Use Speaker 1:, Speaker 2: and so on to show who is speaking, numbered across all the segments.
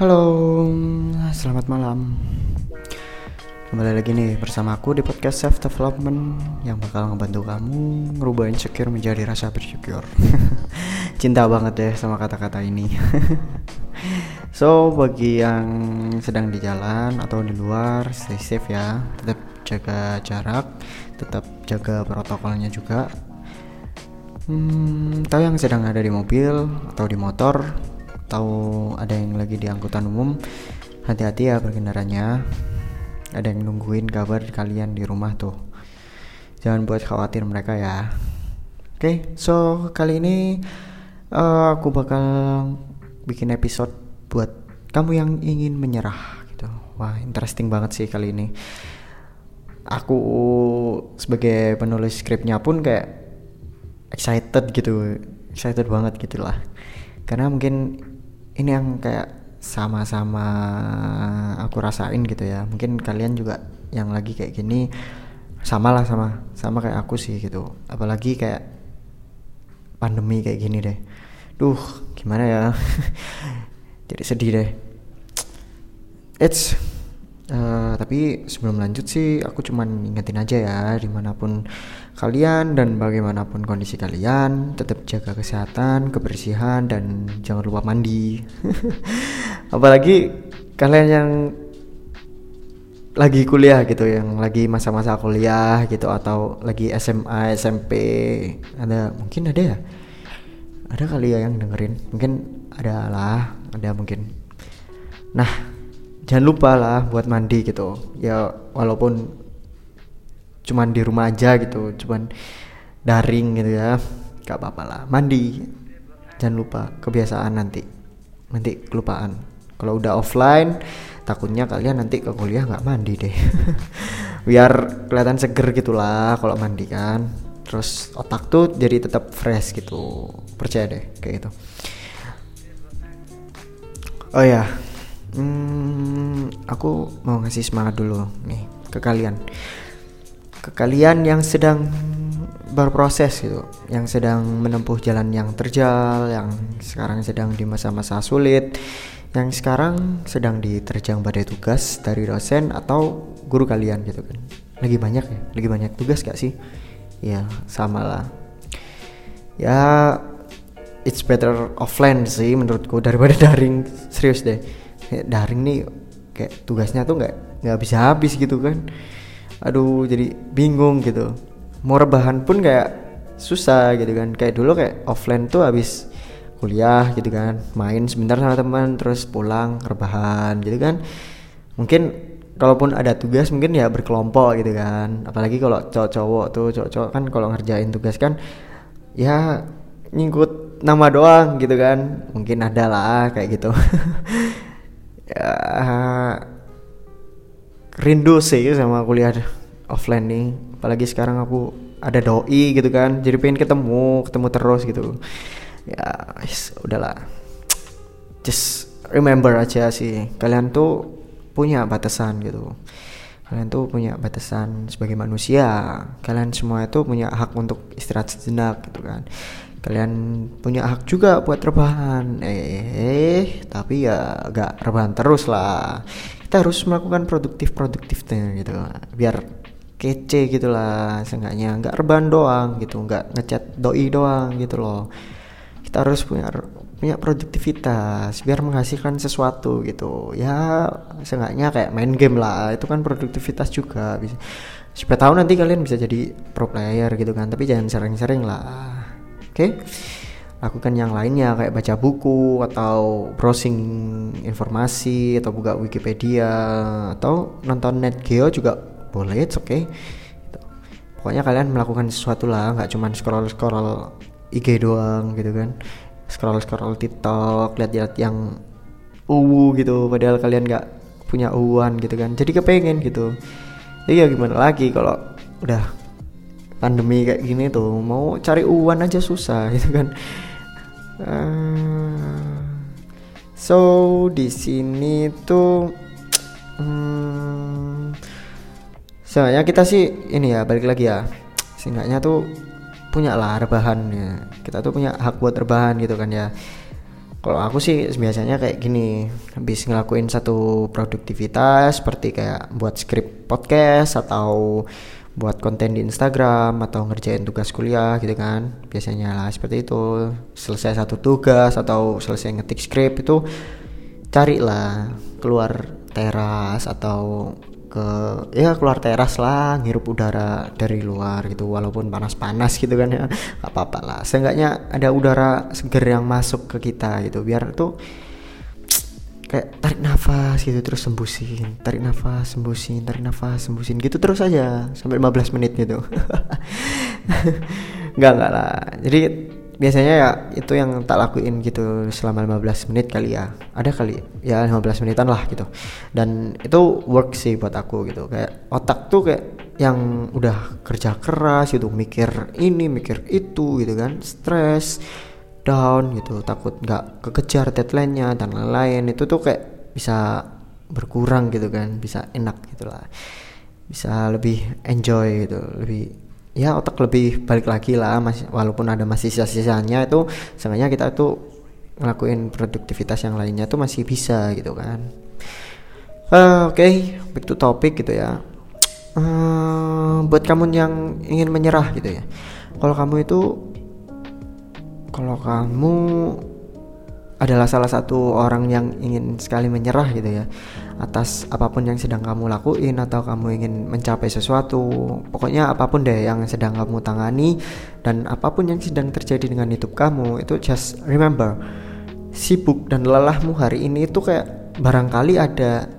Speaker 1: Halo, selamat malam. Kembali lagi nih bersama aku di podcast Self Development yang bakal ngebantu kamu ngerubah insecure menjadi rasa bersyukur. Cinta banget deh sama kata-kata ini. so, bagi yang sedang di jalan atau di luar, stay safe ya. Tetap jaga jarak, tetap jaga protokolnya juga. Hmm, tahu yang sedang ada di mobil atau di motor, atau ada yang lagi di angkutan umum, hati-hati ya berkendaranya ada yang nungguin kabar kalian di rumah tuh. Jangan buat khawatir mereka ya. Oke okay, so kali ini uh, aku bakal bikin episode buat kamu yang ingin menyerah gitu. Wah interesting banget sih kali ini. Aku sebagai penulis skripnya pun kayak excited gitu excited banget gitu lah karena mungkin ini yang kayak sama-sama aku rasain gitu ya. Mungkin kalian juga yang lagi kayak gini sama lah sama sama kayak aku sih gitu. Apalagi kayak pandemi kayak gini deh. Duh gimana ya? Jadi sedih deh. It's uh, tapi sebelum lanjut sih aku cuman ingetin aja ya di mana pun kalian dan bagaimanapun kondisi kalian tetap jaga kesehatan kebersihan dan jangan lupa mandi. Apalagi kalian yang lagi kuliah gitu yang lagi masa-masa kuliah gitu atau lagi SMA SMP ada mungkin ada ya? Ada kali ya yang dengerin. Mungkin ada lah ada mungkin. Nah jangan lupa lah buat mandi gitu. Ya walaupun cuman di rumah aja gitu cuman daring gitu ya gak apa-apa lah. Mandi. Jangan lupa kebiasaan nanti. Nanti kelupaan. Kalau udah offline takutnya kalian nanti ke kuliah nggak mandi deh. Biar kelihatan seger gitulah kalau mandi kan. Terus otak tuh jadi tetap fresh gitu. Percaya deh kayak gitu. Oh ya hmm, aku mau ngasih semangat dulu nih ke kalian ke kalian yang sedang berproses gitu, yang sedang menempuh jalan yang terjal, yang sekarang sedang di masa-masa sulit, yang sekarang sedang diterjang badai tugas dari dosen atau guru kalian gitu kan. Lagi banyak ya, lagi banyak tugas gak sih? Ya sama lah. Ya it's better offline sih menurutku daripada daring serius deh. Daring nih kayak tugasnya tuh nggak nggak bisa habis gitu kan. Aduh jadi bingung gitu. Mau rebahan pun kayak susah gitu kan. Kayak dulu kayak offline tuh habis kuliah gitu kan. Main sebentar sama teman terus pulang rebahan gitu kan. Mungkin kalaupun ada tugas mungkin ya berkelompok gitu kan. Apalagi kalau cowok-cowok tuh cowok-cowok kan kalau ngerjain tugas kan ya nyingkut nama doang gitu kan. Mungkin ada lah kayak gitu ya rindu sih sama kuliah offline nih. Apalagi sekarang aku ada doi gitu kan. Jadi pengen ketemu ketemu terus gitu. Ya yes, udahlah. Just remember aja sih. Kalian tuh punya batasan gitu. Kalian tuh punya batasan sebagai manusia. Kalian semua itu punya hak untuk istirahat sejenak gitu kan. Kalian punya hak juga buat rebahan. Eh tapi ya gak rebahan terus lah. Kita harus melakukan produktif produktifnya gitu. Biar kece gitu lah seenggaknya. Nggak reban doang gitu nggak ngecat doi doang gitu loh. Kita harus punya punya produktivitas biar menghasilkan sesuatu gitu. Ya seenggaknya kayak main game lah. Itu kan produktivitas juga. Bisa supaya tahu nanti kalian bisa jadi pro player gitu kan. Tapi jangan sering-sering lah. Oke? okay? Lakukan yang lainnya kayak baca buku atau browsing informasi atau buka Wikipedia atau nonton Net Geo juga boleh oke okay. Gitu. pokoknya kalian melakukan sesuatu lah nggak cuma scroll scroll IG doang gitu kan. Scroll scroll TikTok lihat-lihat yang uwu gitu padahal kalian nggak punya uwan gitu kan. Jadi kepengen gitu. Iya gimana lagi kalau udah pandemi kayak gini tuh mau cari uwan aja susah gitu kan Uh, so di sini tuh hmm, seenggaknya kita sih ini ya balik lagi ya. Seenggaknya tuh punya lah rebahan ya kita tuh punya hak buat rebahan gitu kan ya. Kalau aku sih biasanya kayak gini habis ngelakuin satu produktivitas seperti kayak buat skrip podcast atau buat konten di Instagram atau ngerjain tugas kuliah gitu kan. Biasanya lah seperti itu. Selesai satu tugas atau selesai ngetik skrip itu carilah keluar teras atau ke ya keluar teras lah ngirup udara dari luar gitu walaupun panas-panas gitu kan ya. Apa-apa lah. Seenggaknya ada udara seger yang masuk ke kita gitu. Biar tuh kayak tarik nafas gitu terus sembusin tarik nafas sembusin tarik nafas sembusin gitu terus aja sampai 15 menit gitu. Nggak nggak lah. Jadi biasanya ya itu yang tak lakuin gitu selama 15 menit kali ya. Ada kali ya 15 menitan lah gitu. Dan itu work sih buat aku gitu. Kayak otak tuh kayak yang udah kerja keras gitu mikir ini mikir itu gitu kan. Stres down gitu takut nggak kekejar deadline-nya dan lain-lain. Itu tuh kayak bisa berkurang gitu kan bisa enak gitulah bisa lebih enjoy gitu lebih ya otak lebih balik lagi lah masih walaupun ada masih sisa-sisanya itu sebenarnya kita tuh ngelakuin produktivitas yang lainnya tuh masih bisa gitu kan. Uh, oke okay, back to topic gitu ya. Uh, buat kamu yang ingin menyerah gitu ya. Kalau kamu itu kalau kamu adalah salah satu orang yang ingin sekali menyerah gitu ya atas apa pun yang sedang kamu lakuin atau kamu ingin mencapai sesuatu pokoknya apa pun deh yang sedang kamu tangani dan apa pun yang sedang terjadi dengan hidup kamu itu just remember sibuk dan lelahmu hari ini itu kayak barangkali ada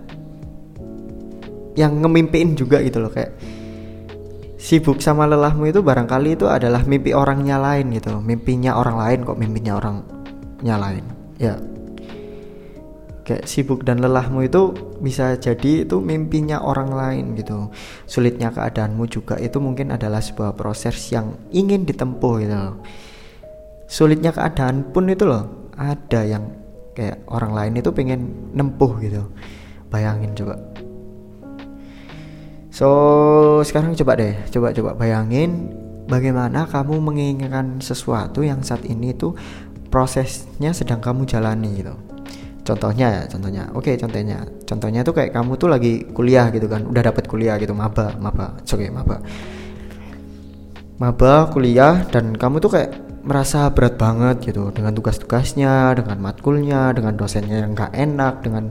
Speaker 1: yang ngemimpiin juga gitu loh kayak sibuk sama lelahmu itu barangkali itu adalah mimpi orangnya lain gitu. Mimpinya orang lain kok mimpinya orangnya lain. Ya. Kayak sibuk dan lelahmu itu bisa jadi itu mimpinya orang lain gitu. Sulitnya keadaanmu juga itu mungkin adalah sebuah proses yang ingin ditempuh gitu loh. Sulitnya keadaan pun itu loh ada yang kayak orang lain itu pengen nempuh gitu. Bayangin coba so sekarang coba deh coba coba bayangin bagaimana kamu menginginkan sesuatu yang saat ini tuh prosesnya sedang kamu jalani gitu. Contohnya ya contohnya. Oke okay, contohnya. Contohnya tuh kayak kamu tuh lagi kuliah gitu kan udah dapat kuliah gitu maba maba oke okay, maba. Maba kuliah dan kamu tuh kayak merasa berat banget gitu dengan tugas-tugasnya dengan matkulnya dengan dosennya yang gak enak dengan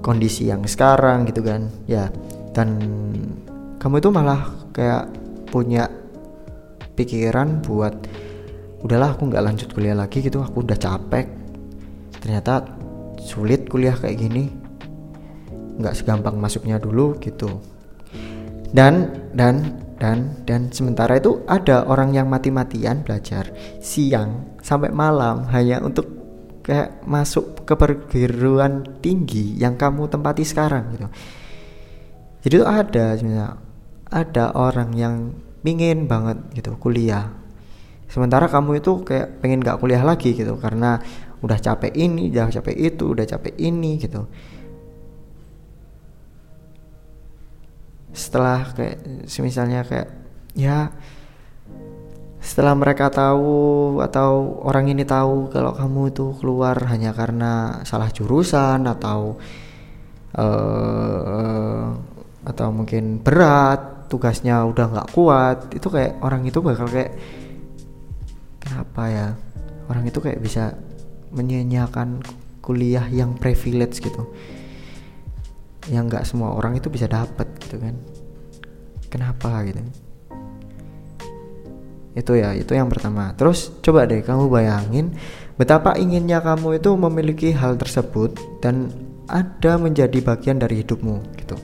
Speaker 1: kondisi yang sekarang gitu kan. Ya dan kamu itu malah kayak punya pikiran buat udahlah aku nggak lanjut kuliah lagi gitu aku udah capek. Ternyata sulit kuliah kayak gini. Nggak segampang masuknya dulu gitu. Dan dan dan dan sementara itu ada orang yang mati-matian belajar siang sampai malam hanya untuk kayak masuk ke perguruan tinggi yang kamu tempati sekarang gitu jadi itu ada sebenarnya. Ada orang yang pingin banget gitu kuliah. Sementara kamu itu kayak pengen gak kuliah lagi gitu karena udah capek ini udah capek itu udah capek ini gitu. Setelah kayak misalnya kayak ya setelah mereka tahu atau orang ini tahu kalau kamu itu keluar hanya karena salah jurusan atau uh, atau mungkin berat tugasnya udah nggak kuat itu kayak orang itu bakal kayak kenapa ya? Orang itu kayak bisa menyanyiakan kuliah yang privilege gitu. Yang nggak semua orang itu bisa dapat gitu kan. Kenapa gitu? Itu ya itu yang pertama. Terus coba deh kamu bayangin betapa inginnya kamu itu memiliki hal tersebut dan ada menjadi bagian dari hidupmu gitu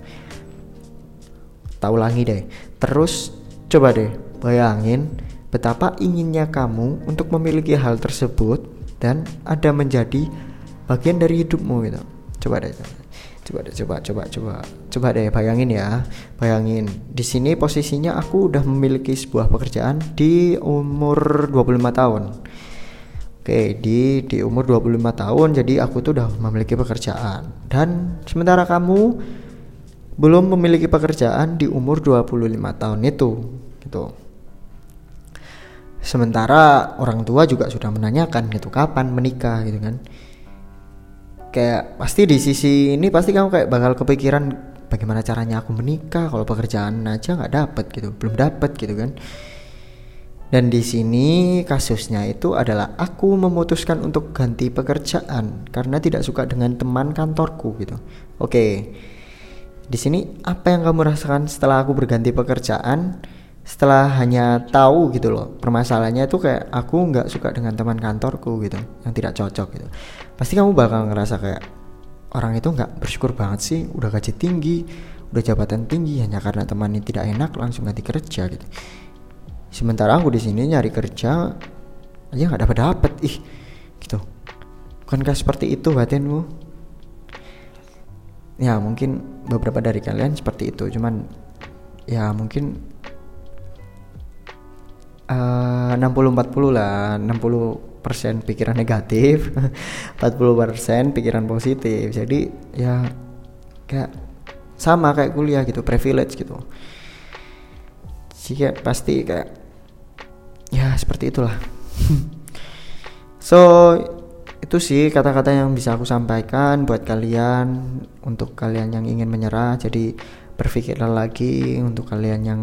Speaker 1: tahu lagi deh terus coba deh bayangin betapa inginnya kamu untuk memiliki hal tersebut dan ada menjadi bagian dari hidupmu gitu. Coba deh. Coba deh, coba coba coba. Coba deh bayangin ya. Bayangin di sini posisinya aku udah memiliki sebuah pekerjaan di umur 25 tahun. Oke, di di umur 25 tahun jadi aku tuh udah memiliki pekerjaan. Dan sementara kamu belum memiliki pekerjaan di umur 25 tahun itu gitu. Sementara orang tua juga sudah menanyakan gitu kapan menikah gitu kan. Kayak pasti di sisi ini pasti kamu kayak bakal kepikiran bagaimana caranya aku menikah kalau pekerjaan aja nggak dapet gitu belum dapet gitu kan. Dan di sini kasusnya itu adalah aku memutuskan untuk ganti pekerjaan karena tidak suka dengan teman kantorku gitu. Oke di sini apa yang kamu rasakan setelah aku berganti pekerjaan? Setelah hanya tahu gitu loh permasalahannya itu kayak aku nggak suka dengan teman kantorku gitu yang tidak cocok gitu. Pasti kamu bakal ngerasa kayak orang itu nggak bersyukur banget sih udah gaji tinggi udah jabatan tinggi hanya karena temannya tidak enak langsung ganti kerja gitu. Sementara aku di sini nyari kerja aja nggak dapat dapat ih gitu. Bukankah seperti itu batinmu ya mungkin beberapa dari kalian seperti itu. Cuman ya mungkin uh, 60-40 lah. 60 persen pikiran negatif 40 persen pikiran positif. Jadi ya kayak sama kayak kuliah gitu privilege gitu. Jika pasti kayak ya seperti itulah. So itu sih kata-kata yang bisa aku sampaikan buat kalian untuk kalian yang ingin menyerah. Jadi berpikirlah lagi untuk kalian yang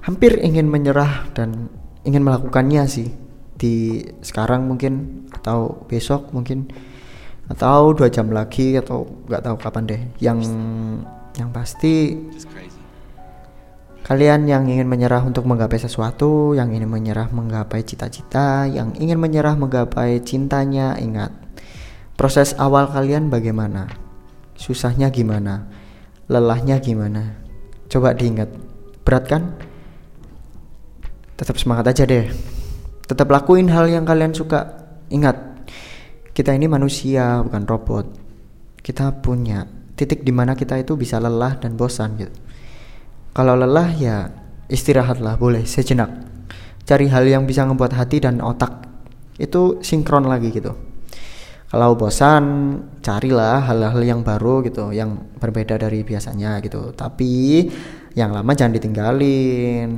Speaker 1: hampir ingin menyerah dan ingin melakukannya sih. Di sekarang mungkin atau besok mungkin atau dua jam lagi atau nggak tahu kapan deh. Yang yang pasti kalian yang ingin menyerah untuk menggapai sesuatu yang ingin menyerah menggapai cita-cita yang ingin menyerah menggapai cintanya ingat proses awal kalian bagaimana? Susahnya gimana? Lelahnya gimana? Coba diingat. Berat kan? Tetap semangat aja deh. Tetap lakuin hal yang kalian suka. Ingat kita ini manusia bukan robot. Kita punya titik di mana kita itu bisa lelah dan bosan gitu kalau lelah ya istirahatlah boleh sejenak. Cari hal yang bisa membuat hati dan otak itu sinkron lagi gitu. Kalau bosan carilah hal-hal yang baru gitu yang berbeda dari biasanya gitu. Tapi yang lama jangan ditinggalin.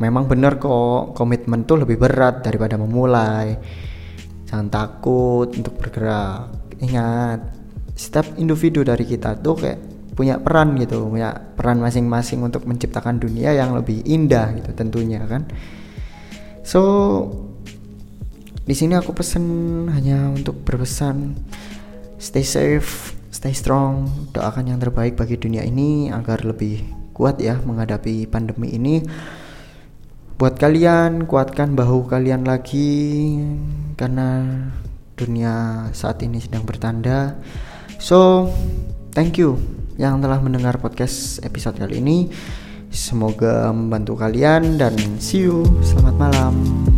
Speaker 1: Memang benar kok komitmen tuh lebih berat daripada memulai. Jangan takut untuk bergerak. Ingat setiap individu dari kita tuh kayak punya peran gitu punya peran masing-masing untuk menciptakan dunia yang lebih indah gitu tentunya kan. So di sini aku pesen hanya untuk berpesan stay safe stay strong doakan yang terbaik bagi dunia ini agar lebih kuat ya menghadapi pandemi ini. Buat kalian kuatkan bahu kalian lagi karena dunia saat ini sedang bertanda. So thank you yang telah mendengar podcast episode kali ini. Semoga membantu kalian dan see you. Selamat malam